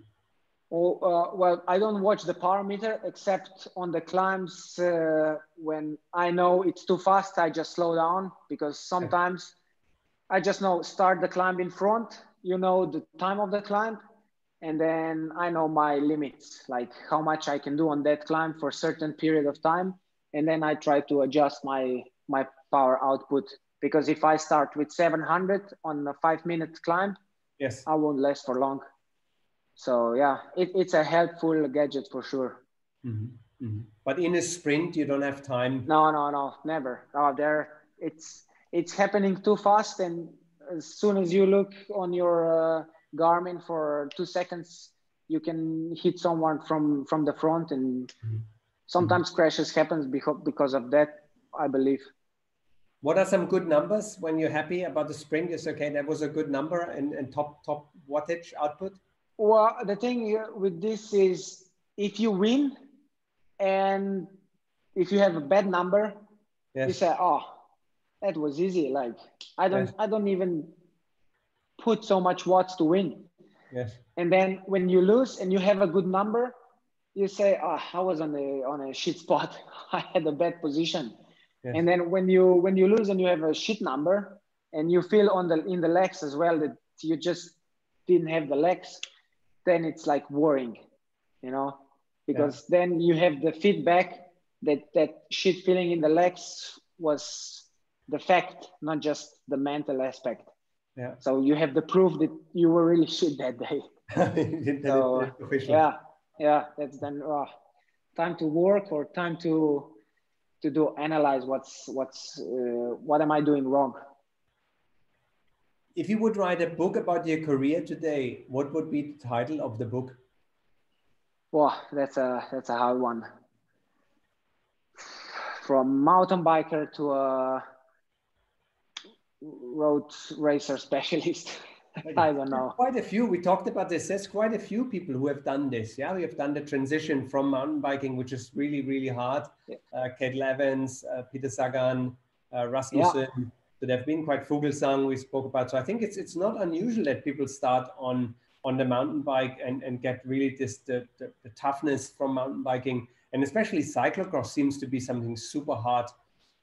B: Oh, uh, well, I don't watch the power meter except on the climbs uh, when I know it's too fast. I just slow down because sometimes I just know start the climb in front. You know the time of the climb, and then I know my limits, like how much I can do on that climb for a certain period of time, and then I try to adjust my my power output because if I start with 700 on a five minute climb,
A: yes,
B: I won't last for long. So yeah, it, it's a helpful gadget for sure.
A: Mm-hmm. Mm-hmm. But in a sprint, you don't have time.
B: No, no, no, never. Oh, there, it's it's happening too fast, and as soon as you look on your uh, Garmin for two seconds, you can hit someone from from the front, and mm-hmm. sometimes crashes happens because because of that. I believe.
A: What are some good numbers when you're happy about the sprint? Is okay, that was a good number and, and top top wattage output.
B: Well, the thing uh, with this is if you win, and if you have a bad number, yes. you say, "Oh, that was easy." Like I don't, yes. I don't even put so much watts to win.
A: Yes.
B: And then when you lose and you have a good number, you say, "Oh, I was on a on a shit spot. (laughs) I had a bad position." Yes. And then when you when you lose and you have a shit number, and you feel on the in the legs as well that you just didn't have the legs, then it's like worrying, you know, because yeah. then you have the feedback that that shit feeling in the legs was the fact, not just the mental aspect.
A: Yeah.
B: So you have the proof that you were really shit that day. (laughs) so, yeah, yeah, that's then uh, time to work or time to to do analyze what's what's uh, what am I doing wrong.
A: If you would write a book about your career today, what would be the title of the book?
B: Well, that's a that's a hard one. From mountain biker to a road racer specialist. (laughs) I don't know.
A: Quite a few. We talked about this. There's quite a few people who have done this. Yeah, we have done the transition from mountain biking, which is really, really hard. Yeah. Uh, Cadel Evans, uh, Peter Sagan, uh, Rasmussen. Yeah. There have been quite Fuglsang we spoke about. So I think it's it's not unusual that people start on on the mountain bike and, and get really this the, the, the toughness from mountain biking. And especially cyclocross seems to be something super hard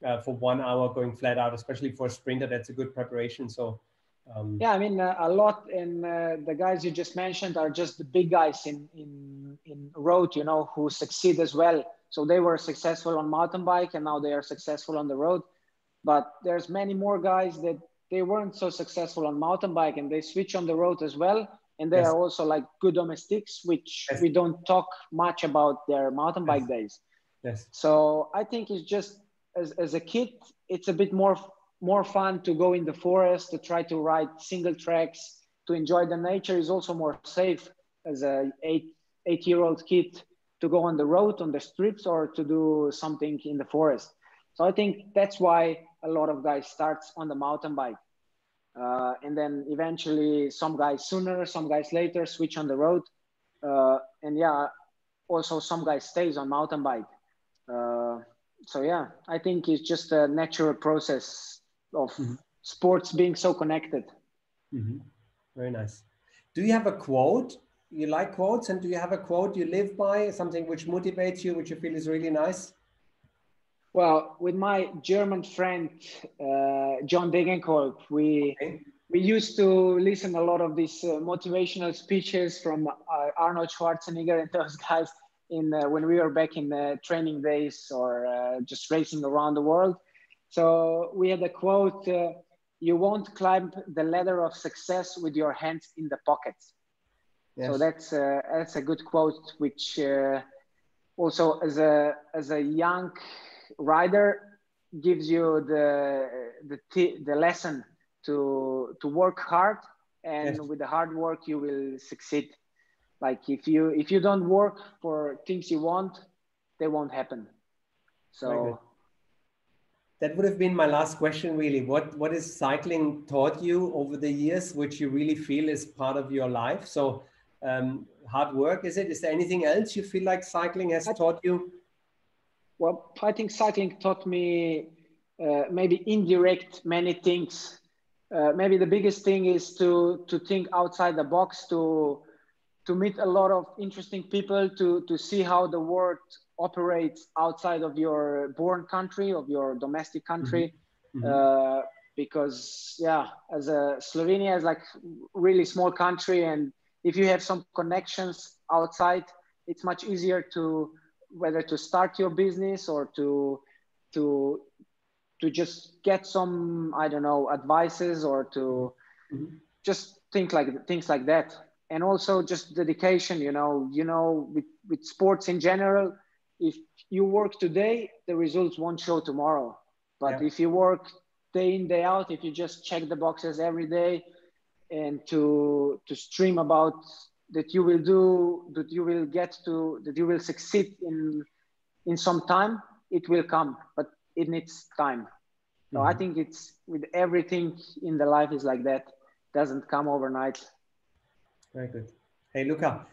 A: uh, for one hour going flat out, especially for a sprinter. That's a good preparation. So.
B: Um, yeah, I mean uh, a lot, and uh, the guys you just mentioned are just the big guys in in in road, you know, who succeed as well. So they were successful on mountain bike, and now they are successful on the road. But there's many more guys that they weren't so successful on mountain bike, and they switch on the road as well. And they yes. are also like good domestics, which yes. we don't talk much about their mountain bike yes. days.
A: Yes.
B: So I think it's just as, as a kid, it's a bit more more fun to go in the forest to try to ride single tracks to enjoy the nature is also more safe as a eight eight year old kid to go on the road on the strips or to do something in the forest so i think that's why a lot of guys starts on the mountain bike uh, and then eventually some guys sooner some guys later switch on the road uh, and yeah also some guys stays on mountain bike uh, so yeah, I think it's just a natural process of mm-hmm. sports being so connected.
A: Mm-hmm. Very nice. Do you have a quote? You like quotes, and do you have a quote you live by? Something which motivates you, which you feel is really nice?
B: Well, with my German friend uh, John Degenkolb, we okay. we used to listen a lot of these uh, motivational speeches from uh, Arnold Schwarzenegger and (laughs) those guys in uh, when we were back in the training days or uh, just racing around the world. So we had a quote: uh, "You won't climb the ladder of success with your hands in the pockets." Yes. So that's that's a good quote, which also as a as a young rider gives you the the the lesson to to work hard and yes. with the hard work you will succeed. Like if you if you don't work for things you want they won't happen. So
A: that would have been my last question really. What what is cycling taught you over the years which you really feel is part of your life? So um, hard work is it? Is there anything else you feel like cycling has taught you
B: well, I think cycling taught me uh, maybe indirect many things. Uh, maybe the biggest thing is to to think outside the box, to to meet a lot of interesting people, to to see how the world operates outside of your born country, of your domestic country. Mm-hmm. Uh, because yeah, as a Slovenia is like really small country, and if you have some connections outside, it's much easier to whether to start your business or to to to just get some i don't know advices or to mm-hmm. just think like things like that and also just dedication you know you know with, with sports in general if you work today the results won't show tomorrow but yeah. if you work day in day out if you just check the boxes every day and to to stream about that you will do that you will get to that you will succeed in in some time it will come but it needs time. So mm-hmm. i think it's with everything in the life is like that doesn't come overnight.
A: Very good. Hey luka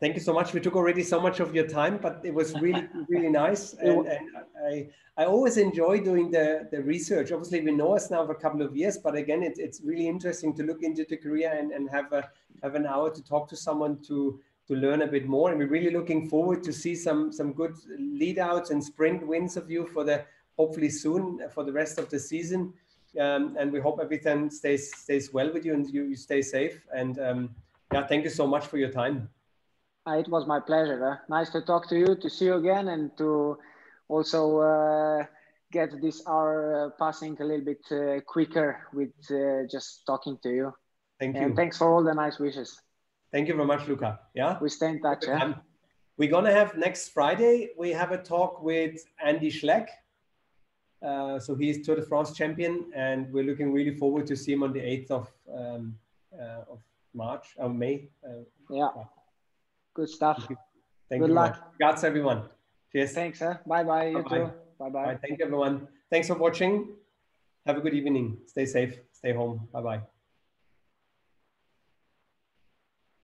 A: thank you so much. We took already so much of your time but it was really (laughs) really nice. And, and, i i always enjoy doing the the research. Obviously we know us now for a couple of years but again it, it's really interesting to look into the career and, and have a have an hour to talk to someone to to learn a bit more and we're really looking forward to see some some good lead outs and sprint wins of you for the hopefully soon for the rest of the season um, and we hope everything stays stays well with you and you, you stay safe and um, yeah thank you so much for your time
B: uh, it was my pleasure. Uh, nice to talk to you, to see you again, and to also uh, get this hour uh, passing a little bit uh, quicker with uh, just talking to you.
A: Thank you.
B: And thanks for all the nice wishes.
A: Thank you very much, Luka. Yeah.
B: We stay in touch. Yeah?
A: Um, we're gonna have next Friday. We have a talk with Andy Schleck. Uh, so he's Tour de France champion, and we're looking really forward to see him on the 8th of um, uh, of March or May.
B: yeah. Good stuff.
A: Thank you. Good you luck. Congrats, everyone. Cheers.
B: Thanks. Huh? Bye bye. You bye too. Bye bye.
A: Thank you, everyone. Thanks for watching. Have a good evening. Stay safe. Stay home. Bye bye.